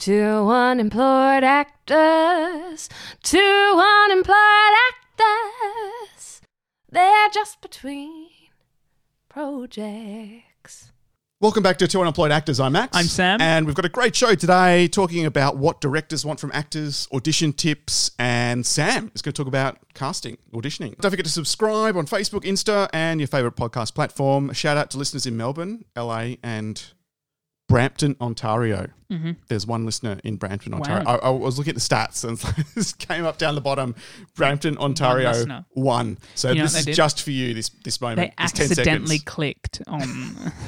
Two unemployed actors, two unemployed actors. They're just between projects. Welcome back to Two Unemployed Actors. I'm Max. I'm Sam. And we've got a great show today talking about what directors want from actors, audition tips, and Sam is going to talk about casting, auditioning. Don't forget to subscribe on Facebook, Insta, and your favourite podcast platform. A shout out to listeners in Melbourne, LA, and Brampton, Ontario. Mm-hmm. There's one listener in Brampton, Ontario. I, I was looking at the stats and it came up down the bottom. Brampton, Ontario, listener. one. So You know this is did? just for you. This this moment. They this accidentally clicked on.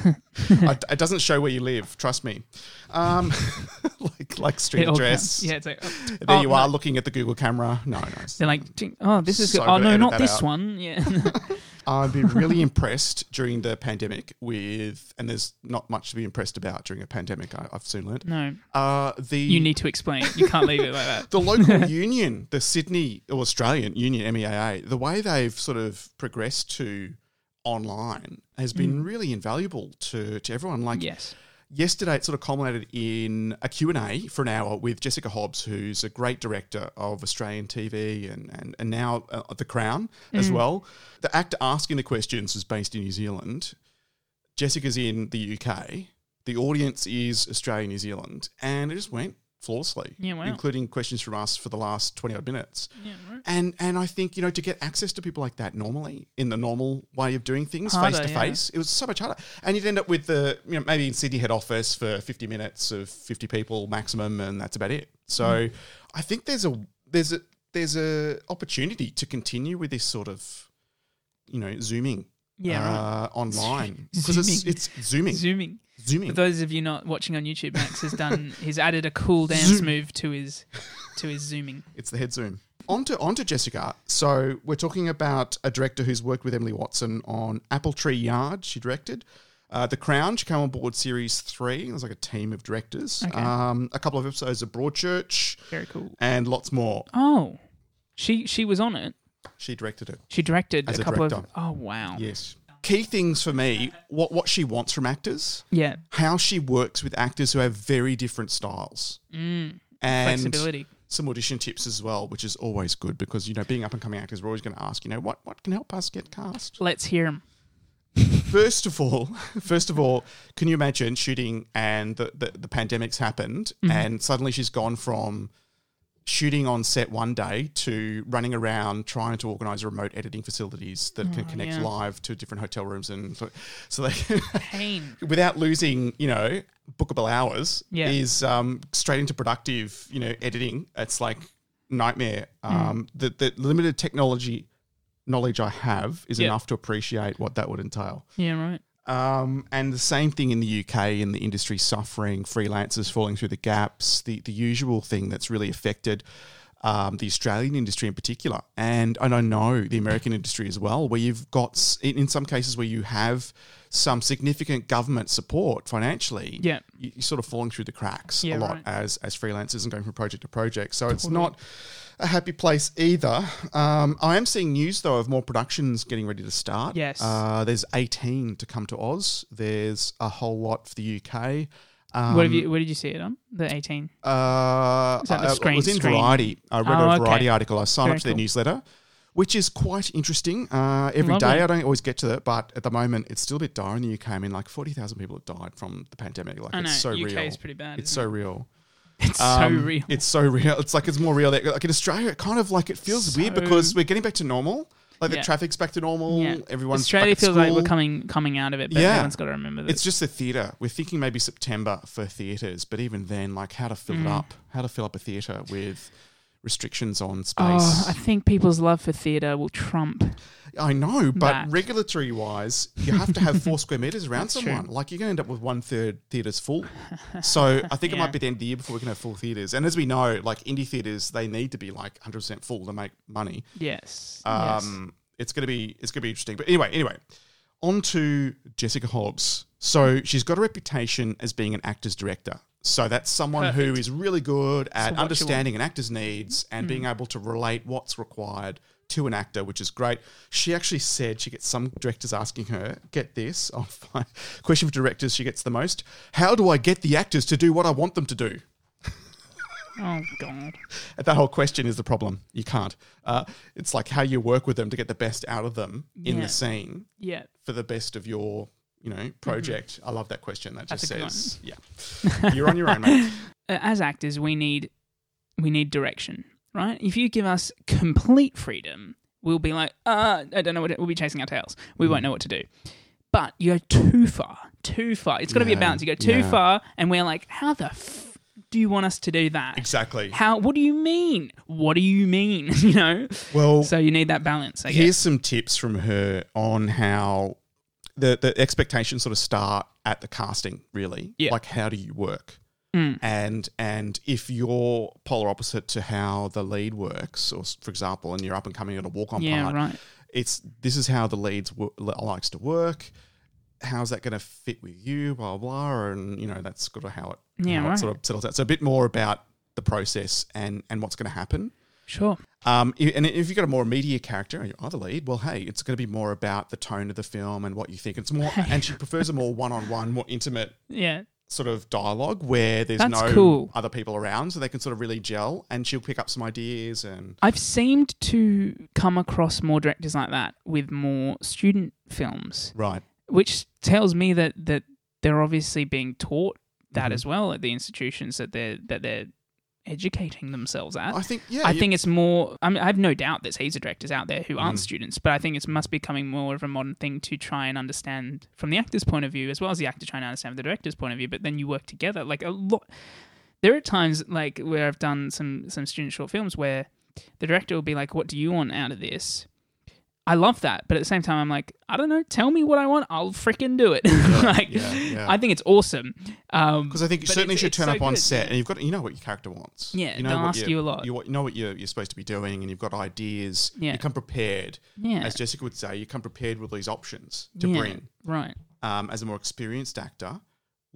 It doesn't show where you live. Trust me. Um, like like street address. counts. Yeah, it's like, oh, There oh, you no. are looking at the Google camera. No, no. They're like, oh, this is So good. Oh no, not this out. one. Yeah, I've been really impressed during the pandemic with, and there's not much to be impressed about during a pandemic. I, I've soon learned. No. Uh, the You need to explain. You can't leave it like that. the local union, the Sydney or Australian Union MEAA, the way they've sort of progressed to online has been really invaluable to to everyone. Like Yes. yesterday it sort of culminated in a q&a for an hour with jessica hobbs who's a great director of australian tv and, and, and now uh, the crown as well the actor asking the questions is based in new zealand jessica's in the uk the audience is australia new zealand and it just went flawlessly Yeah, wow. including questions from us for the last 20 odd minutes Yeah, right. and and I think you know to get access to people like that normally in the normal way of doing things Harder, face to yeah. face, it was so much harder. And you'd end up with the you know maybe in Sydney head office for fifty minutes of fifty people maximum, and that's about it. So Hmm. I think there's a there's a there's a opportunity to continue with this sort of you know zooming Yeah, right. uh, online because it's it's zooming Zooming. Zooming. For those of you not watching on YouTube, Max has done. he's added a cool dance Zoom. move to his to his zooming. It's the head zoom. On to, on to Jessica. So we're talking about a director who's worked with Emily Watson on Apple Tree Yard. She directed. Uh, the Crown. She came on board series three. It was like a team of directors. Okay. Um, a couple of episodes of Broadchurch Very cool. and lots more. Oh, she she was on it. She directed it. She directed As a a couple of. Oh wow. Yes. Key things for me: what what she wants from actors, Yeah. how she works with actors who have very different styles, Mm. and Flexibility. some audition tips as well, which is always good because you know being up and coming actors, we're always going to ask, you know, what what can help us get cast. Let's hear them First of all, first of all, can you imagine shooting and the, the, the pandemic's happened Mm-hmm. and suddenly she's gone from shooting on set one day to running around trying to organize remote editing facilities that can Oh, connect yeah. live to different hotel rooms and so, so they Pain. without losing, you know, bookable hours Yeah. is um, straight into productive, you know, editing. It's like nightmare. Mm. Um, the, the limited technology knowledge I have is Yeah. enough to appreciate what that would entail. Yeah. Right. Um, and the same thing in the UK in the industry suffering, freelancers falling through the gaps, the, the usual thing that's really affected um, the Australian industry in particular. And, and I know the American industry as well, where you've got, in, in some cases where you have some significant government support financially, Yeah. you, you're sort of falling through the cracks Yeah, a lot right. as, as freelancers and going from project to project. So it's not a happy place either. Um, I am seeing news though of more productions getting ready to start. Yes. Uh, there's 18 to come to Oz. There's a whole lot for the UK. Um, what have you? Where did you see it on? The eighteen. Uh, Is that I- screen- it was in screen? Variety. I read Oh, a okay. Variety article. I signed Very up to their cool. newsletter, which is quite interesting. Uh, every Lovely. day, I don't always get to it, but at the moment, it's still a bit dire in the UK. I mean, like 40,000 people have died from the pandemic. Like, I know. it's so UK real. is pretty bad. It's so it? real. It's so Um, real. It's so real. It's like it's more real. Like like in Australia, it kind of like it feels weird because we're getting back to normal. Like Yeah. the traffic's back to normal. Yeah. Everyone's Australia feels like we're coming coming out of it, but Yeah. everyone's got to remember this. It's just the theatre. We're thinking maybe September for theatres, but even then, like how to fill Mm. it up, how to fill up a theatre with restrictions on space. Oh, I think people's love for theatre will trump. I know, but That. regulatory wise, you have to have four square meters around That's someone. true. Like you're going to end up with one third theaters full. So I think it might be the end of the year before we can have full theaters. And as we know, like indie theaters, they need to be like 100 percent full to make money. Yes. yes. Um, it's gonna be it's gonna be interesting. But anyway, anyway, on to Jessica Hobbs. So she's got a reputation as being an actor's director. So that's someone who Perfect. is really good at you understanding an actor's needs and being able to relate what's required to an actor, which is great. She actually said she gets some directors asking her, get this, oh, fine. question for directors she gets the most. How do I get the actors to do what I want them to do? Oh God. that whole question is the problem. You can't. Uh, it's like how you work with them to get the best out of them in Yeah. the scene Yeah. for the best of your, you know, project. I love that question. That just Mm-hmm. That's says, yeah, you're on your own, mate. Uh, As actors, we need we need direction, right? If you give us complete freedom, we'll be like, uh, I don't know what. We'll be chasing our tails. We Mm. won't know what to do. But you go too far, too far. It's got to be a balance. You go too yeah. far, and we're like, how the f- do you want us to do that? Exactly. How? What do you mean? What do you mean? you know. Well, So you need that balance. I Here's guess. some tips from her on how the the expectations sort of start at the casting, really. Yeah. Like how do you work? Mm. And and if you're polar opposite to how the lead works, or for example, and you're up and coming at a walk on Yeah. part, Right. it's this is how the leads w- likes to work. How's that going to fit with you? Blah blah, and you know that's sort of how it Yeah, how it sort of settles out. So a bit more about the process and and what's going to happen. Sure. Um, and if you've got a more media character, and you're oh, the lead, well, hey, it's going to be more about the tone of the film and what you think. It's more, and she prefers a more one-on-one, more intimate Yeah. sort of dialogue where there's That's no cool. other people around, so they can sort of really gel, and she'll pick up some ideas and I've seemed to come across more directors like that with more student films. right, which tells me that that they're obviously being taught that Mhm. as well at the institutions that they're that they're educating themselves at. I think yeah, I you- think it's more. I mean, I have no doubt there's heaps of directors out there who aren't Mhm. students, but I think it must be becoming more of a modern thing to try and understand from the actor's point of view, as well as the actor trying to understand from the director's point of view. But then you work together. Like a lot. There are times like where I've done some some student short films where the director will be like, "What do you want out of this?" I love that, but at the same time, I'm like, I don't know. Tell me what I want. I'll freaking do it. like, yeah, yeah. I think it's awesome. Um, because I think you certainly should turn so up on good, set and you've got you know what your character wants. Yeah, you know they'll what ask you you a lot. You know what you're, you're supposed to be doing, and you've got ideas. Yeah. You come prepared, yeah, as Jessica would say. You come prepared with these options to yeah, bring. right. um, as a more experienced actor,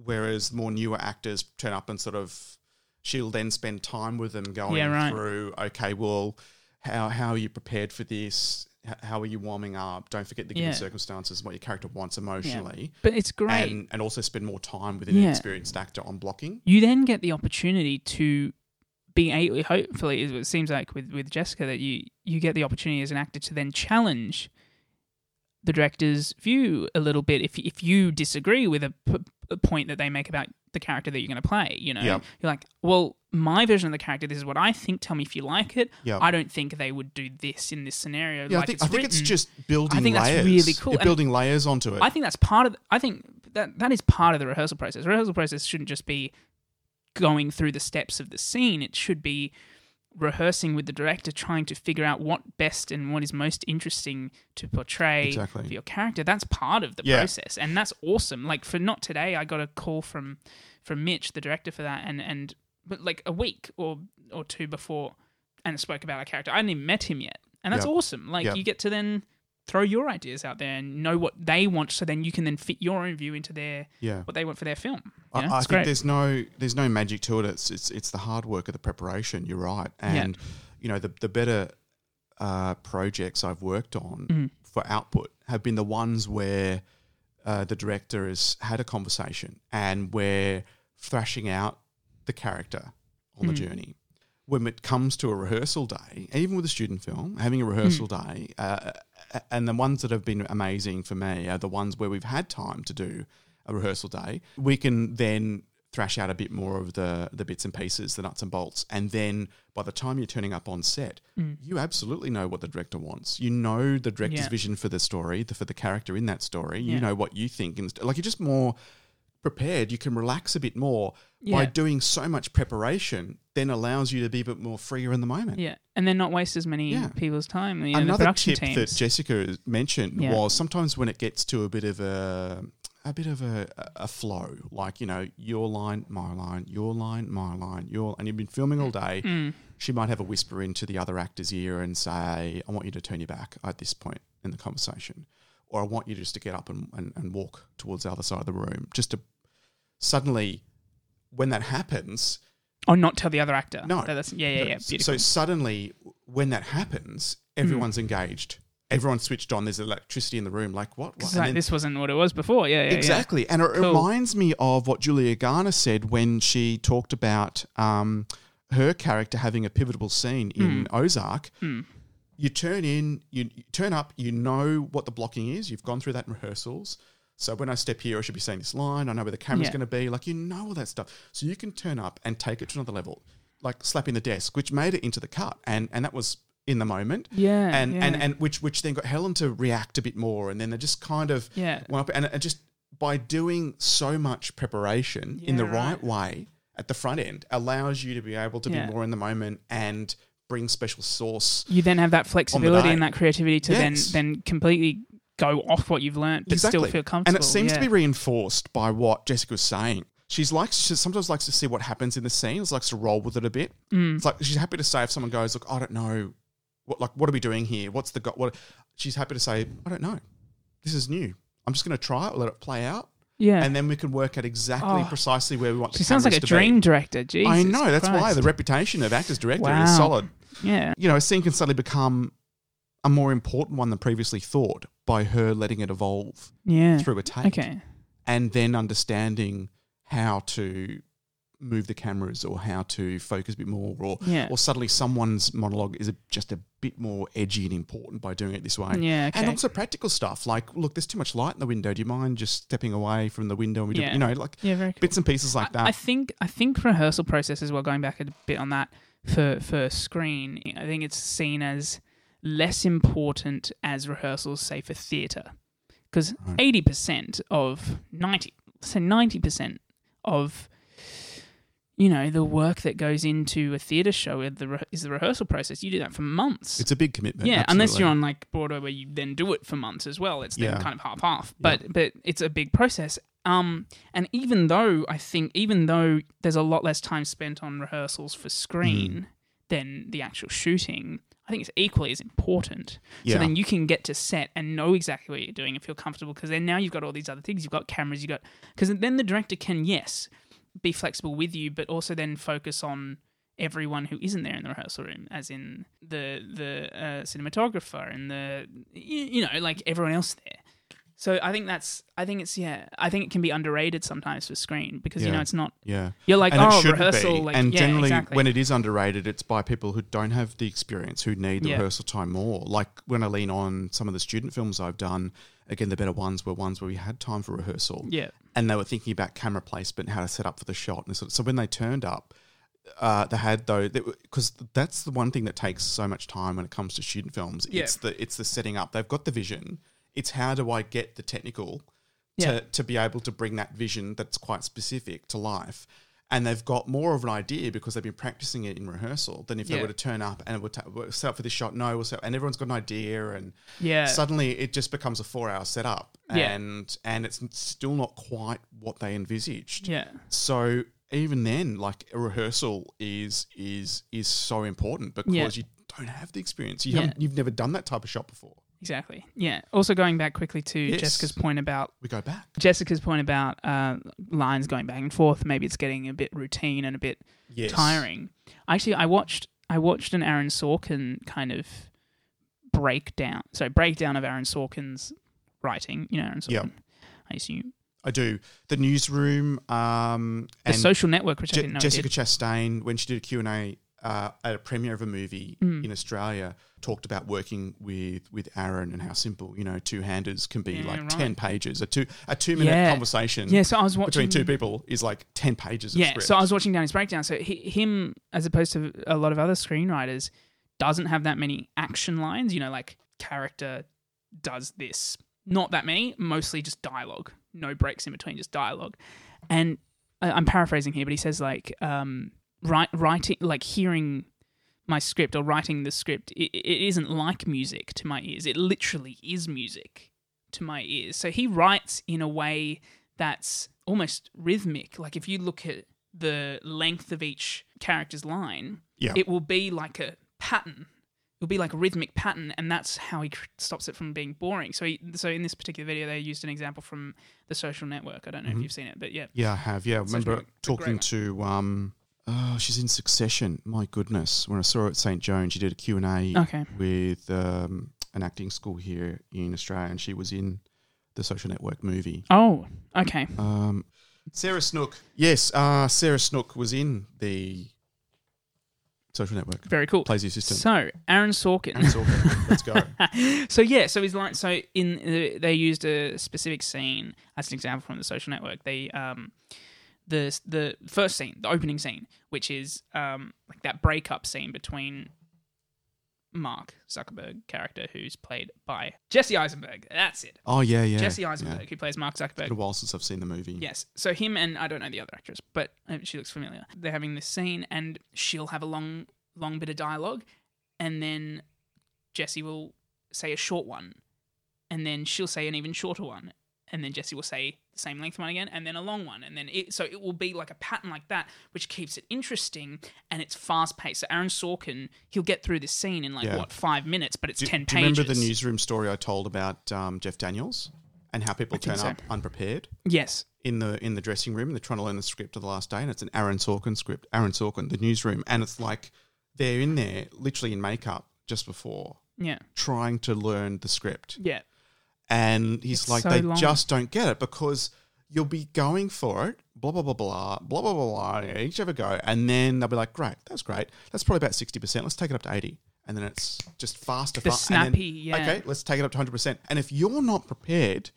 whereas more newer actors turn up and sort of she'll then spend time with them going Yeah, right. through. Okay, well, how how are you prepared for this? How are you warming up? Don't forget the given Yeah. circumstances, what your character wants emotionally, But it's great. and and also spend more time with an Yeah. experienced actor on blocking. you then get the opportunity to be able hopefully it seems like with, with jessica that you you get the opportunity as an actor to then challenge the director's view a little bit if, if you disagree with a, p- a point that they make about the character that you're going to play you know Yeah. you're like well my version of the character this is what i think tell me if you like it Yeah. i don't think they would do this in this scenario Yeah, like I think it's I think it's just building. I think that's layers. really cool. You're And building layers onto it. I think that's part of. I think that that is part of the rehearsal process. rehearsal process shouldn't just be going through the steps of the scene. It should be rehearsing with the director, trying to figure out what best and what is most interesting to portray Exactly. for your character. That's part of the Yeah. process, and that's awesome. Like for not today, I got a call from from Mitch, the director for that, and and but like a week or or two before, and spoke about our character. I hadn't even met him yet, and that's Yep. awesome. Like Yep. you get to then throw your ideas out there and know what they want, so then you can then fit your own view into their yeah. what they want for their film. I, I think great. there's no there's no magic to it. It's it's it's the hard work of the preparation. You're right, and you know the the better uh, projects I've worked on Mm. for output have been the ones where uh, the director has had a conversation and we're thrashing out the character on the Mm. journey. When it comes to a rehearsal day, even with a student film, having a rehearsal Mm. day, uh, and the ones that have been amazing for me are the ones where we've had time to do a rehearsal day. We can then thrash out a bit more of the the bits and pieces, the nuts and bolts, and then by the time you're turning up on set, Mm. you absolutely know what the director wants. You know the director's Yeah. vision for the story, the, for the character in that story. You know what you think, and like you're just more prepared. You can relax a bit more by doing so much preparation. Then allows you to be a bit more freer in the moment. Yeah, and then not waste as many Yeah. people's time. You know, the Another production tip that. Jessica mentioned Yeah. was sometimes when it gets to a bit of a a bit of a, a flow, like you know, your line, my line, your line, my line, your, line and you've been filming all day. Mm. She might have a whisper into the other actor's ear and say, "I want you to turn your back at this point in the conversation," or "I want you just to get up and, and, and walk towards the other side of the room." Just to suddenly, when that happens, Or not tell the other actor. No. That- that's, yeah, yeah, yeah. so suddenly, when that happens, everyone's engaged. Everyone's switched on. There's electricity in the room. Like what? what? Like, then- this wasn't what it was before. Yeah, yeah, yeah. exactly, and it Cool. reminds me of what Julia Garner said when she talked about um, her character having a pivotal scene in Ozark. Mm. You turn in, you, you turn up, you know what the blocking is. You've gone through that in rehearsals. So when I step here, I should be saying this line. I know where the camera's Yeah. going to be. Like you know all that stuff. So you can turn up and take it to another level, like slapping the desk, which made it into the cut, and and that was in the moment. Yeah, and yeah. and and which which then got Helen to react a bit more, and then they just kind of Yeah. went up, and, and just by doing so much preparation in the right right. way at the front end allows you to be able to Yeah. be more in the moment and bring special sauce. you then have that flexibility and that creativity to Yes. then then completely go off what you've learned, but still feel comfortable. And it seems to be reinforced by what Jessica was saying. She's like she sometimes likes to see what happens in the scenes, likes to roll with it a bit. Mm. It's like she's happy to say if someone goes, "Look, I don't know, what like what are we doing here? What's the go- what?" She's happy to say, "I don't know. This is new. I'm just going to try it, let it play out, yeah. and then we can work out exactly Oh. precisely where we want." she the She sounds like a to be." dream director. Jesus I know. That's why the reputation of actors director Wow. is solid. Yeah. You know, a scene can suddenly become a more important one than previously thought by her letting it evolve Yeah. through a take, Okay. and then understanding how to move the cameras or how to focus a bit more, or Yeah. or suddenly someone's monologue is a, just a bit more edgy and important by doing it this way. Yeah. Okay. And also practical stuff like, look, there's too much light in the window. Do you mind just stepping away from the window? And we do, Yeah. you know, like yeah. Very. Cool. bits and pieces like I, I think I think rehearsal process as well. Going back a bit on that for for screen, I think it's seen as less important as rehearsals, say for theatre, because eighty percent of ninety, say ninety percent of you know the work that goes into a theatre show is the, re- is the rehearsal process. You do that for months. it's a big commitment. yeah, unless you're on like Broadway where you then do it for months as well. It's then Yeah. kind of half half. But but it's a big process. Um, and even though I think even though there's a lot less time spent on rehearsals for screen Mm. than the actual shooting, I think it's equally as important. Yeah. So then you can get to set and know exactly what you're doing and feel comfortable because then now you've got all these other things. You've got cameras. You have got because then the director can yes be flexible with you, but also then focus on everyone who isn't there in the rehearsal room, as in the the uh, cinematographer and the you know like everyone else there. So I think that's I think it's yeah I think it can be underrated sometimes for screen because you Yeah. know it's not yeah. you're like and oh shouldn't rehearsal be. like and yeah, generally, exactly. when it is underrated, it's by people who don't have the experience, who need the Yeah. rehearsal time more. Like when I lean on some of the student films I've done, again, the better ones were ones where we had time for rehearsal, yeah and they were thinking about camera placement, how to set up for the shot, and so, so when they turned up. Uh, they had though because that's the one thing that takes so much time when it comes to student films. Yeah. It's the it's the setting up. They've got the vision. It's how do I get the technical to, Yeah. to be able to bring that vision that's quite specific to life. And they've got more of an idea because they've been practicing it in rehearsal than if they were to turn up and it would ta- we'll set up for this shot. No, we'll set, and everyone's got an idea, and yeah suddenly it just becomes a four-hour setup, Yeah. and and it's still not quite what they envisaged. yeah So even then, like a rehearsal is is is so important because Yeah. you don't have the experience. You Yeah. haven't, you've never done that type of shot before. Exactly yeah. Also going back quickly to Yes. Jessica's point about We go back. Jessica's point about uh, lines going back and forth. Maybe it's getting a bit routine and a bit Yes. tiring. Actually, I watched I watched an Aaron Sorkin kind of breakdown. So breakdown of Aaron Sorkin's writing. You know, Aaron Sorkin. Yep. I assume I do. The newsroom um, the and Social Network, which I Je- didn't know. Jessica. Chastain, when she did a Q&A uh, at a premiere of a movie Mm. in Australia, talked about working with with Aaron and how simple, you know, two-handers can be Yeah, like right. 10 pages. A two a 2-minute Yeah. conversation Yeah, so I was watching between two people is like 10 pages of Yeah, script. so I was watching down his breakdown. So he, him, as opposed to a lot of other screenwriters, doesn't have that many action lines. You know, like character does this. Not that many. Mostly just dialogue. No breaks in between, just dialogue. And I- I'm paraphrasing here, but he says like um, write, writing, like hearing my script or writing the script. It, it isn't like music to my ears. It literally is music to my ears. So he writes in a way that's almost rhythmic. Like if you look at the length of each character's line, Yeah. it will be like a pattern. It'll be like a rhythmic pattern, and that's how he cr- stops it from being boring. So, he, so in this particular video, they used an example from the Social Network. I don't know Mhm. if you've seen it, but yeah, Yeah, I have. Yeah, I remember talking to um, oh, she's in Succession. My goodness, when I saw her at St Joan, she did a Q and A okay, with um, an acting school here in Australia, and she was in the Social Network movie. oh, okay, Um, Sarah Snook. Yes, uh, Sarah Snook was in the Social Network. Very cool. Plays the assistant. So Aaron Sorkin. Aaron Sorkin. Let's go. so yeah, so he's like so in uh, they used a specific scene as an example from the social network. They um the the first scene, the opening scene, which is um like that breakup scene between Mark Zuckerberg character who's played by Jesse Eisenberg. That's it. Oh yeah, yeah. Jesse yeah. Eisenberg who plays Mark It's been a while since I've seen the movie. Yes. So him and I don't know the other actress, but uh, she looks familiar. They're having this scene, and she'll have a long, long bit of dialogue, and then Jesse will say a short one, and then she'll say an even shorter one, and then Jesse will say the same length one again, and then a long one, and then it. So it will be like a pattern like that, which keeps it interesting and it's fast paced. So Aaron Sorkin, he'll get through this scene in like Yeah. what five minutes, but it's Do, ten do you pages. remember the newsroom story I told about um, Jeff Daniels and how people I turn so. up unprepared Yes. in the in the dressing room they're trying to learn the script of the last day and it's an Aaron Sorkin script. Aaron Sorkin, the newsroom, and it's like they're in there literally in makeup just before Yeah. trying to learn the script. Yeah. And he's It's like, so they long. just don't get it because you'll be going for it, blah, blah, blah, blah, blah, blah, blah, blah, each have a go. And then they'll be like, great, that's great. That's probably about 60%. Let's take it up to 80. And then it's just faster, The faster. and then, snappy, yeah. Okay, let's take it up to 100%. And if you're not prepared,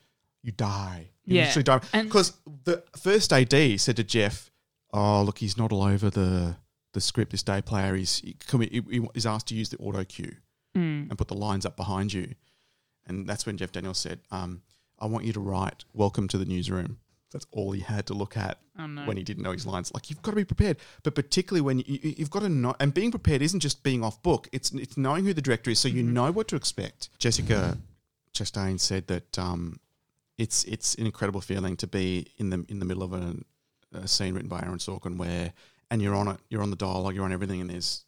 you die. You Yeah. literally die. Because the first AD said to Jeff, oh, look, he's not all over the, the script, this day player. He's, he, come- he- he- he's asked to use the auto cue Mm. and put the lines up behind you. And that's when Jeff Daniels said, um, I want you to write, Welcome to the newsroom. That's all he had to look at Oh no. when he didn't know his lines. Like, you've got to be prepared. But particularly when you, you've got to know, and being prepared isn't just being off book, it's, it's knowing who the director is so you know what to expect. Jessica Chastain said that um, it's, it's an incredible feeling to be in the, in the middle of a, a scene written by Aaron Sorkin where, and you're on it, you're on the dialogue, you're on everything, and there's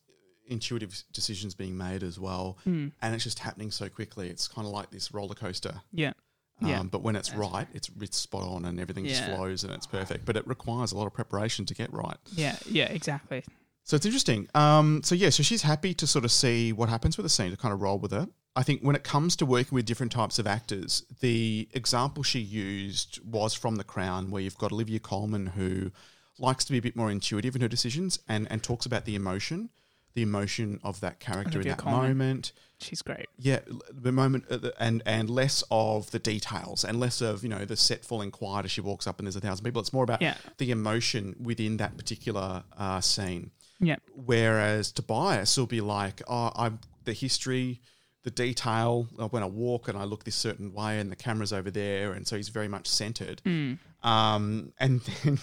intuitive decisions being made as well Mm. and it's just happening so quickly. It's kind of like this roller coaster. Yeah. Um, Yeah. But when it's That's right, it's it's spot on and everything just flows and it's perfect. But it requires a lot of preparation to get right. Yeah. Yeah. Exactly. So it's interesting. Um, so yeah, so she's happy to sort of see what happens with the scene to kind of roll with it. I think when it comes to working with different types of actors, the example she used was from The Crown, where you've got Olivia Colman who likes to be a bit more intuitive in her decisions and, and talks about the emotion, the emotion of that character in that Colman. moment. She's great. Yeah, the moment uh, the- and and less of the details and less of you know the set falling quiet as she walks up and there's a thousand people. It's more about Yeah. the emotion within that particular uh, scene. Yeah. Whereas Tobias will be like, oh, I'm the history, the detail. uh, When I walk and I look this certain way, and the camera's over there, and so he's very much centered. Mm. Um, and then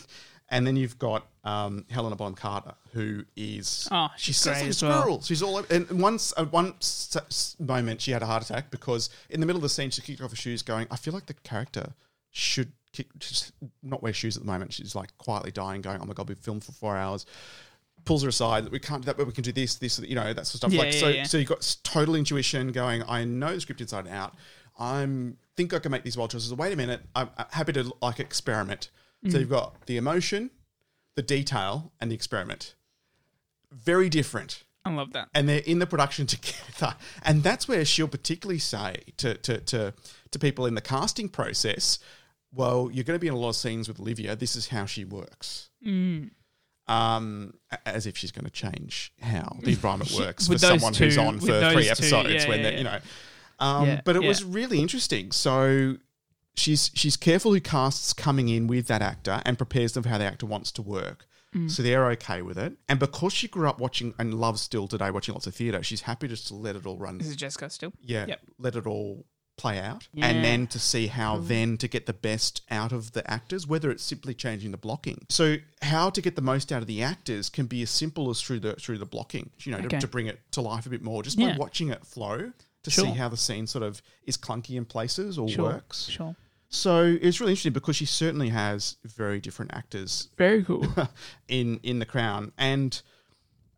and then you've got um, Helena Bonham Carter, who is Oh, she's she's great like a as well. She's all over, and once at one s- moment she had a heart attack because in the middle of the scene she kicked off her shoes, going, "I feel like the character should kick, just not wear shoes at the moment." She's like quietly dying, going, "Oh my god, we've filmed for four hours." Pulls her aside. We can't do that, but we can do this, this, you know, that sort of stuff. Yeah, like yeah, so, yeah. so you've got total intuition going. I know the script inside and out. I'm think I can make these wild choices. Wait a minute, I'm I'm happy to like experiment. So Mm. you've got the emotion, the detail, and the experiment. Very different I love that. and they're in the production together. And that's where she'll particularly say to, to, to, to people in the casting process, well, you're going to be in a lot of scenes with Olivia. This is how she works. Mm. Um, as if she's going to change how the environment works for someone who's on for three two, episodes yeah, when yeah, they're, yeah. you know. Um, but it was really interesting. So she's she's careful who casts coming in with that actor and prepares them for how the actor wants to work. Mm. So they're okay with it. And because she grew up watching and loves still today watching lots of theatre, she's happy just to let it all run. This is Jessica still. Yeah, Yep. let it all play out. Yeah. And then to see how then to get the best out of the actors, whether it's simply changing the blocking. So how to get the most out of the actors can be as simple as through the through the blocking, you know, Okay. to, to bring it to life a bit more. Just Yeah. by watching it flow to Sure. see how the scene sort of is clunky in places or Sure. works. Sure. So it's really interesting because she certainly has very different actors Very cool. in in the crown and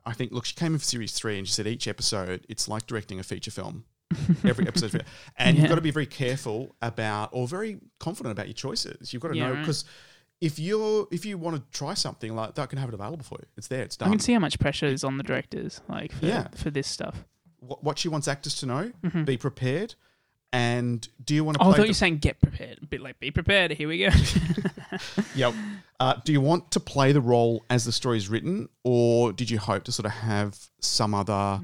I think look she came in for series three and she said each episode it's like directing a feature film every episode and Yeah. you've got to be very careful about or very confident about your choices you've got to Yeah, know right. because if you're if you want to try something like that I can have it available for you it's there it's done. I can see how much pressure is on the directors, like for, Yeah. for this stuff. What, what she wants actors to know Mhm. be prepared And do you want to Oh, I thought the- you were saying get prepared. A bit like be prepared. Here we go. Yep. Uh, do you want to play the role as the story is written, or did you hope to sort of have some other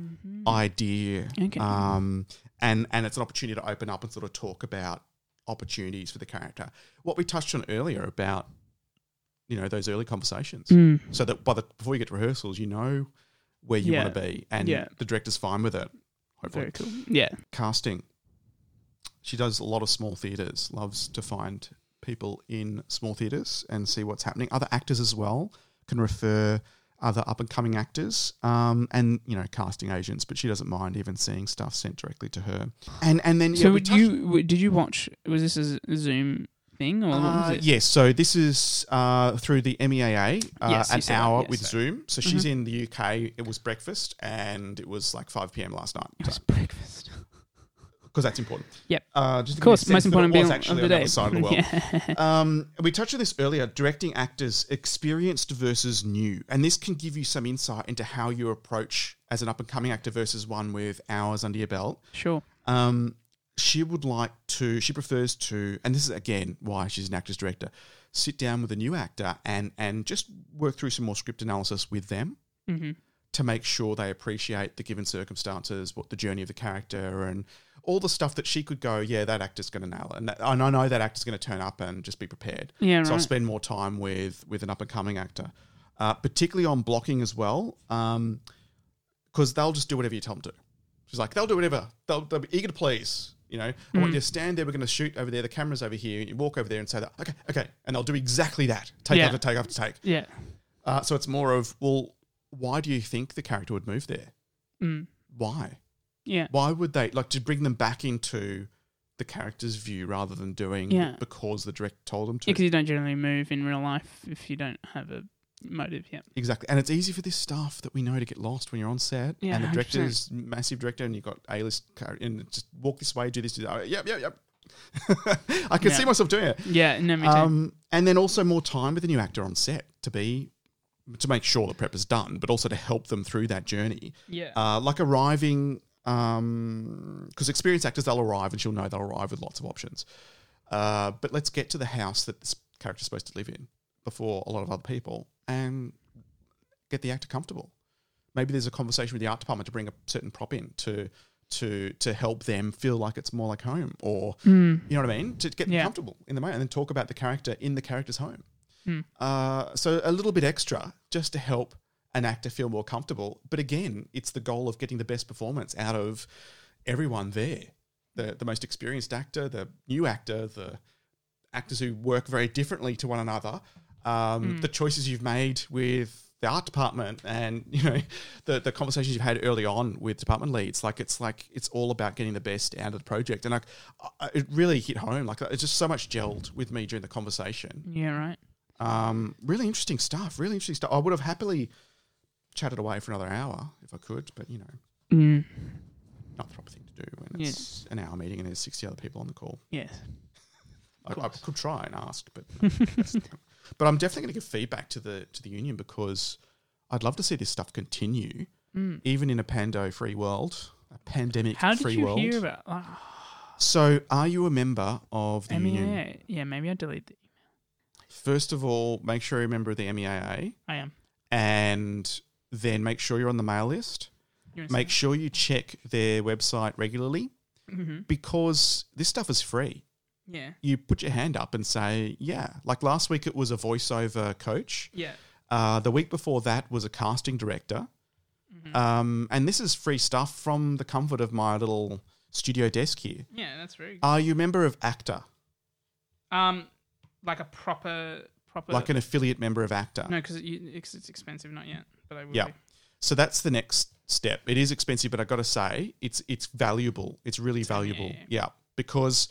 idea? Mm-hmm. Okay. Um, and and it's an opportunity to open up and sort of talk about opportunities for the character. What we touched on earlier about, you know, those early conversations, Mm. so that by the before you get to rehearsals, you know where you Yeah. want to be, and Yeah. the director's fine with it. Hopefully, Very cool. Yeah. casting. She does a lot of small theatres, loves to find people in small theatres and see what's happening. Other actors as well can refer other up and coming actors um, and, you know, casting agents, but she doesn't mind even seeing stuff sent directly to her. And and then, yeah, So we touched- you w- did you watch? Was this a Zoom thing or what was uh, it? yes, so this is uh, through the MEAA, uh, Yes, an hour yes, with sorry. Zoom. So she's in the UK. It was breakfast and it was like 5 p.m. last night. It was breakfast. Because that's important. Yep. Uh, just Of give you a course, most important was actually of on the the day. side of the world. Yeah. Um, we touched on this earlier directing actors experienced versus new. And this can give you some insight into how you approach as an up and coming actor versus one with hours under your belt. Sure. Um, she would like to, she prefers to, and this is again why she's an actor's director, sit down with a new actor and, and just work through some more script analysis with them hmm to make sure they appreciate the given circumstances, what the journey of the character, and all the stuff that she could go, yeah, that actor's going to nail it, and, that, and I know that actor's going to turn up and just be prepared. Yeah. So I'll spend more time with with an up and coming actor, uh, particularly on blocking as well, because they'll just do whatever you tell them to. She's like, they'll do whatever. They'll, they'll be eager to please. You know, I want you to stand there. We're going to shoot over there. The camera's over here. You walk over there and say that. Okay, okay, and they'll do exactly that. Take Yeah. after take after take. yeah. Uh, so it's more of, well, why do you think the character would move there? Mm. Why? Yeah. Why would they like to bring them back into the character's view rather than doing Yeah. because the director told them to? Because you don't generally move in real life if you don't have a motive. Yeah. Exactly. And it's easy for this stuff that we know to get lost when you're on set. Yeah, and the 100%. director's massive director and you've got A list and just walk this way, do this, do that. Oh, yep, yep, yep. I can Yeah. see myself doing it. Yeah. No, me too. Um, and then also more time with the new actor on set to be to make sure the prep is done, but also to help them through that journey. yeah. Uh, like arriving, because experienced actors, they'll arrive and she'll know they'll arrive with lots of options. Uh, but let's get to the house that this character's supposed to live in before a lot of other people and get the actor comfortable. Maybe there's a conversation with the art department to bring a certain prop in to to to help them feel like it's more like home, or Mm. you know what I mean, to get them Yeah. comfortable in the moment, and then talk about the character in the character's home. Hmm. Uh, so a little bit extra just to help an actor feel more comfortable. But again, it's the goal of getting the best performance out of everyone there. The the most experienced actor, the new actor, the actors who work very differently to one another, um, Hmm. the choices you've made with the art department and you know the the conversations you've had early on with department leads like it's like it's all about getting the best out of the project and like I- it really hit home like it's just so much gelled with me during the conversation Yeah. Right. um, really interesting stuff. Really interesting stuff. I would have happily chatted away for another hour if I could, but you know, Mm. not the proper thing to do when Yeah. it's an hour meeting and there's sixty other people on the call. Yes. I, I could try and ask, but that's- but I'm definitely going to give feedback to the to the union because I'd love to see this stuff continue, Mm. even in a pando-free world, a pandemic-free did you world. hear about oh, so, are you a member of the union? Yeah. Maybe I delete it. First of all, make sure you're a member of the MEAA, I am. and then make sure you're on the mail list. Make sure you check their website regularly Mm-hmm. because this stuff is free. Yeah. You put your hand up and say, yeah. Like last week, it was a voiceover coach. Yeah. Uh, the week before that was a casting director. Mhm. Um, and this is free stuff from the comfort of my little studio desk here. Yeah. That's very. Good. Are you a member of ACTA? Um, like a proper proper. Like an affiliate member of ACTA? no, because it, it's, expensive. Not yet, but I will. Yeah. Be. So that's the next step. It is expensive, but I got to say, it's it's valuable. It's really So, yeah, valuable. yeah. Yeah, because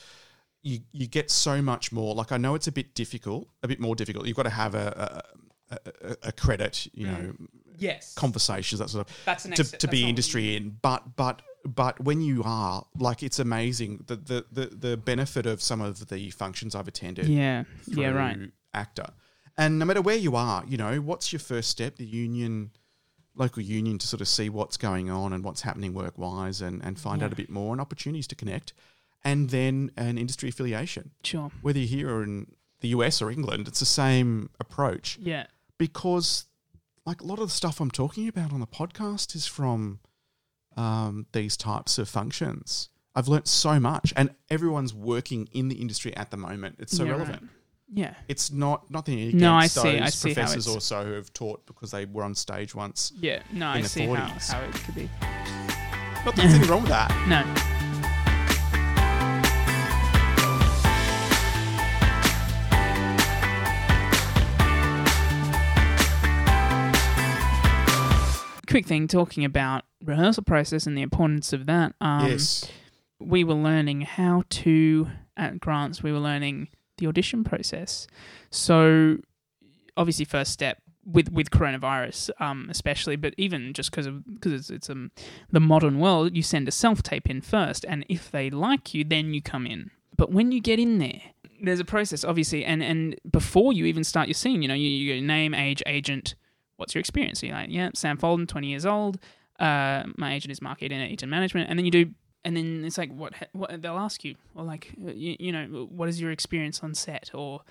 you you get so much more. Like I know it's a bit difficult, a bit more difficult. You've got to have a a, a, a credit, you mm. know, Yes. conversations that sort of That's next to, to That's be industry in. But but but when you are like, it's amazing the the the, the benefit of some of the functions I've attended Yeah. Yeah. Right. actor. And no matter where you are, you know, what's your first step? The union, local union, to sort of see what's going on and what's happening work wise and, and find out a bit more and opportunities to connect. And then an industry affiliation. Sure. Whether you're here or in the US or England, it's the same approach Yeah. because, like, a lot of the stuff I'm talking about on the podcast is from um, these types of functions. I've learnt so much, and everyone's working in the industry at the moment. It's so Yeah, right. relevant. Yeah. It's not nothing against No, I those see- I see professors or so who have taught because they were on stage once. Yeah. No, I see how, how it could be. Not that there's anything wrong with that. No. Quick thing talking about rehearsal process and the importance of that. Um, yes. we were learning how to at grants we were learning the audition process so obviously first step with with coronavirus um especially but even just because of because it's, it's um the modern world you send a self tape in first and if they like you then you come in but when you get in there there's a process obviously and and before you even start your scene you know you, you go name age agent what's your experience so you're like yeah sam folden 20 years old uh, my agent is Mark Eden at Eaton Management, and then you do, and then it's like what what they'll ask you, or like uh, you, you know what is your experience on set, or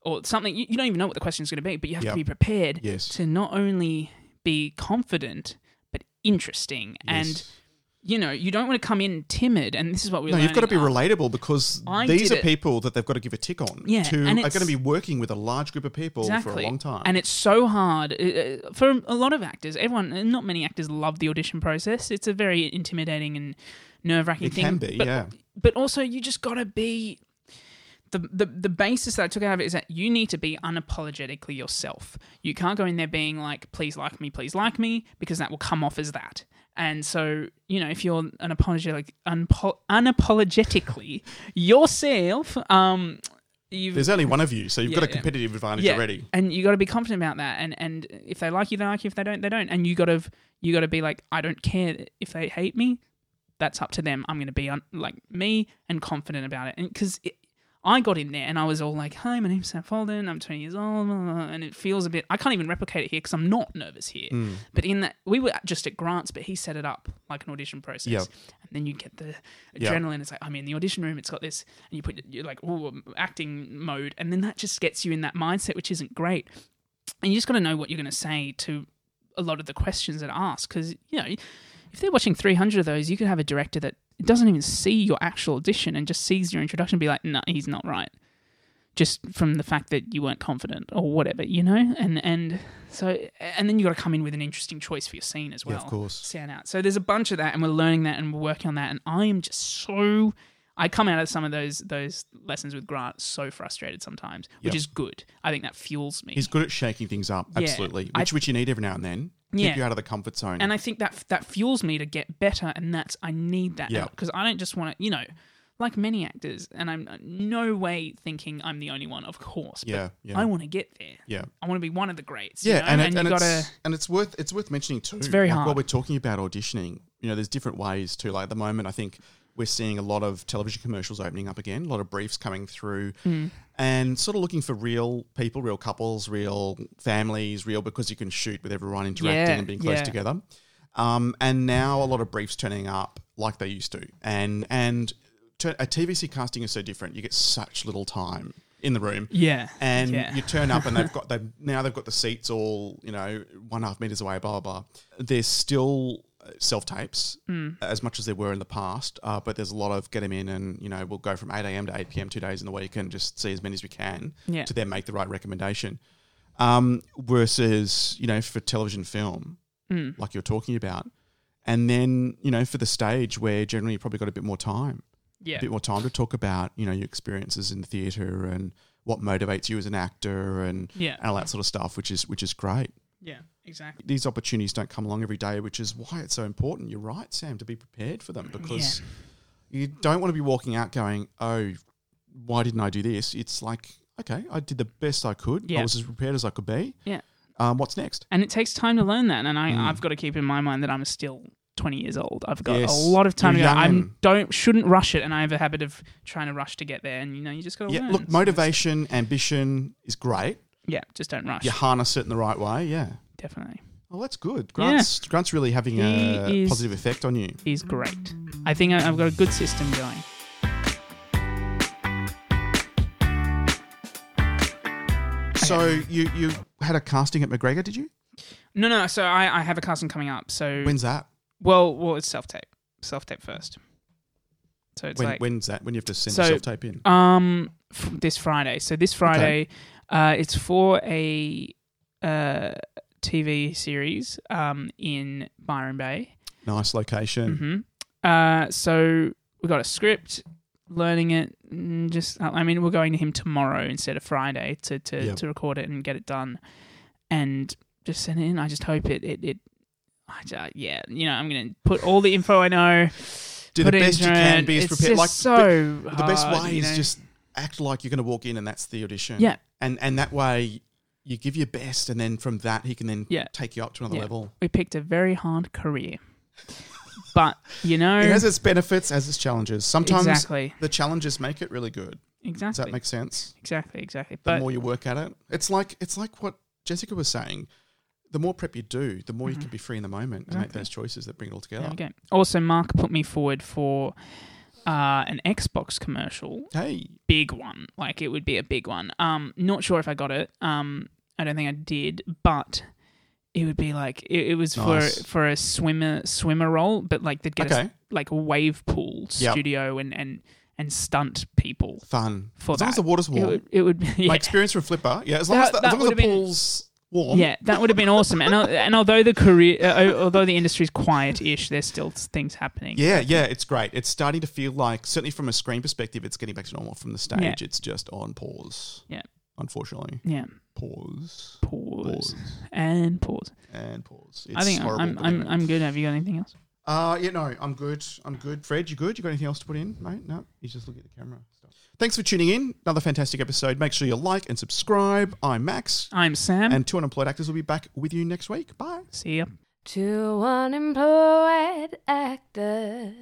or something you, you don't even know what the question is going to be, but you have Yep. to be prepared Yes. to not only be confident but interesting, and Yes. You know you don't want to come in timid, and this is what we No, you've got to be learning. relatable because I these are it- people that they've got to give a tick on. Yeah, to, are going to be working with a large group of people for a long time. And it's so hard uh, uh, for a lot of actors. Everyone, not many actors love the audition process. It's a very intimidating and nerve wracking thing. It can be, but, yeah. But also, you just got to be. The, the, the basis that I took out of it is that you need to be unapologetically yourself. You can't go in there being like, please like me, please like me, because that will come off as that. And so, you know, if you're an unapologetic, unpo- unapologetically yourself, um, you've There's only one of you, so you've got a Yeah, yeah. competitive advantage already. and you got to be confident about that. And and if they like you, they like you. If they don't, they don't. And you got to you got to be like, I don't care if they hate me. That's up to them. I'm going to be un- like me and confident about it. And because I got in there and I was all like, "Hi, my name's Sam Folden. I'm 20 years old," blah, blah, blah," and it feels a bit. I can't even replicate it here because I'm not nervous here. Hmm. But in that, we were just at Grants, but he set it up like an audition process. Yep. And then you get the Yep. adrenaline. It's like I'm in the audition room. It's got this, and you put you're like, oh, acting mode, and then that just gets you in that mindset, which isn't great. And you just got to know what you're going to say to a lot of the questions that are asked, because you know, if they're watching 300 of those, you could have a director that doesn't even see your actual audition and just sees your introduction, and be like, no, he's not right. Just from the fact that you weren't confident or whatever, you know, and and so and then you got to come in with an interesting choice for your scene as well. Yeah, of course. stand out. So there's a bunch of that, and we're learning that, and we're working on that. And I am just so. I come out of some of those those lessons with Grant so frustrated sometimes, which Yep. is good. I think that fuels me. He's good at shaking things up, Yeah. absolutely, I- which which you need every now and then. Keep Yeah. you out of the comfort zone. and I think that that fuels me to get better, and that's I need that Yeah. because I don't just want to, you know, like many actors, and I'm uh, no way thinking I'm the only one, of course. But Yeah, yeah. I want to get there. yeah. I want to be one of the greats. Yeah, you know? and, it, and, you it's, gotta. and it's worth it's worth mentioning too. It's very like hard. While we're talking about auditioning, you know, there's different ways too. Like at the moment, I think we're seeing a lot of television commercials opening up again, a lot of briefs coming through, Mm. and sort of looking for real people, real couples, real families, real because you can shoot with everyone interacting Yeah, and being close yeah. together. Um, and now a lot of briefs turning up like they used to, and and t- a TVC casting is so different. You get such little time in the room Yeah, and yeah. you turn up and they've got they now they've got the seats all you know one and a half meters away blah blah blah there's still self tapes Hmm. as much as there were in the past uh, but there's a lot of get them in and you know we'll go from 8 a.m to 8 p.m two days in the week and just see as many as we can Yeah. to then make the right recommendation um, versus you know for television film Hmm. like you're talking about and then you know for the stage where generally you probably got a bit more time yeah, a bit more time to talk about you know your experiences in the theatre and what motivates you as an actor and, Yeah. and all that sort of stuff, which is which is great. Yeah, exactly. These opportunities don't come along every day, which is why it's so important. You're right, Sam, to be prepared for them because you don't want to be walking out going, "Oh, why didn't I do this?" It's like, okay, I did the best I could. Yeah. I was as prepared as I could be. Yeah. Um, what's next? and it takes time to learn that. And I, Mm. I've got to keep in my mind that I'm still 20 years old. I've got Yes. a lot of time You're to go. I don't shouldn't rush it, and I have a habit of trying to rush to get there. And you know, you just got to Yeah, learn. look, motivation, ambition is great. Yeah, just don't rush. You harness it in the right way. Yeah, definitely. Oh, that's good. Grant's, yeah. Grant's really having a is, positive effect on you. He's great. I think I've got a good system going. So you you had a casting at McGregor, did you? No, no. So I, I have a casting coming up. So when's that? Well, well, it's self tape. Self tape first. So it's when, like when's that? When you have to send so, self tape in? Um, f- this Friday. So this Friday, okay uh, it's for a uh TV series um in Byron Bay. Nice location. hmm Uh, so we got a script, learning it. Just, I mean, we're going to him tomorrow instead of Friday to to, Yep. to record it and get it done, and just send it in. I just hope it it. it I ju- yeah, you know, I'm gonna put all the info I know. Do the best you can be as prepared. just Like so the best way you is know? just act like you're going to walk in and that's the audition. Yeah. And and that way you give your best, and then from that he can then Yeah. take you up to another Yeah. level. we picked a very hard career, but you know, It has its benefits, as its challenges. Sometimes exactly, the challenges make it really good. Exactly. Does exactly, that make sense? exactly, exactly. The But more you work at it, it's like it's like what Jessica was saying. The more prep you do, the more you Mhm. can be free in the moment and make those choices that bring it all together. go. Also, Mark put me forward for uh, an Xbox commercial Hey, big one. Like it would be a big one. Um, not sure if I got it. Um, I don't think I did, but it would be like it, it was Nice. for for a swimmer swimmer role, but like they'd get okay, a, like a wave pool Yep. studio and and and stunt people. fun. For as long as that. the water's It warm. would, it would yeah. My experience from Flipper, yeah. As long That- as the, that as long as would've the been- pool's warm, Yeah, that would have been awesome. And and although the career, uh, although the industry's quiet-ish, there's still things happening. Yeah, yeah, it's great. It's starting to feel like, certainly from a screen perspective, it's getting back to normal. From the stage, Yeah. it's just on pause. Yeah. Unfortunately. Yeah. Pause. Pause, Pause. and pause. And pause. It's I think horrible, I'm I'm. I'm good. Have you got anything else? Uh, yeah, no, I'm good. I'm good. Fred, you good? You got anything else to put in, mate? No, he's just looking at the camera. Thanks for tuning in. Another fantastic episode. Make sure you like and subscribe. I'm Max, I'm Sam. and Two Unemployed Actors will be back with you next week. Bye. See ya. Two unemployed actors.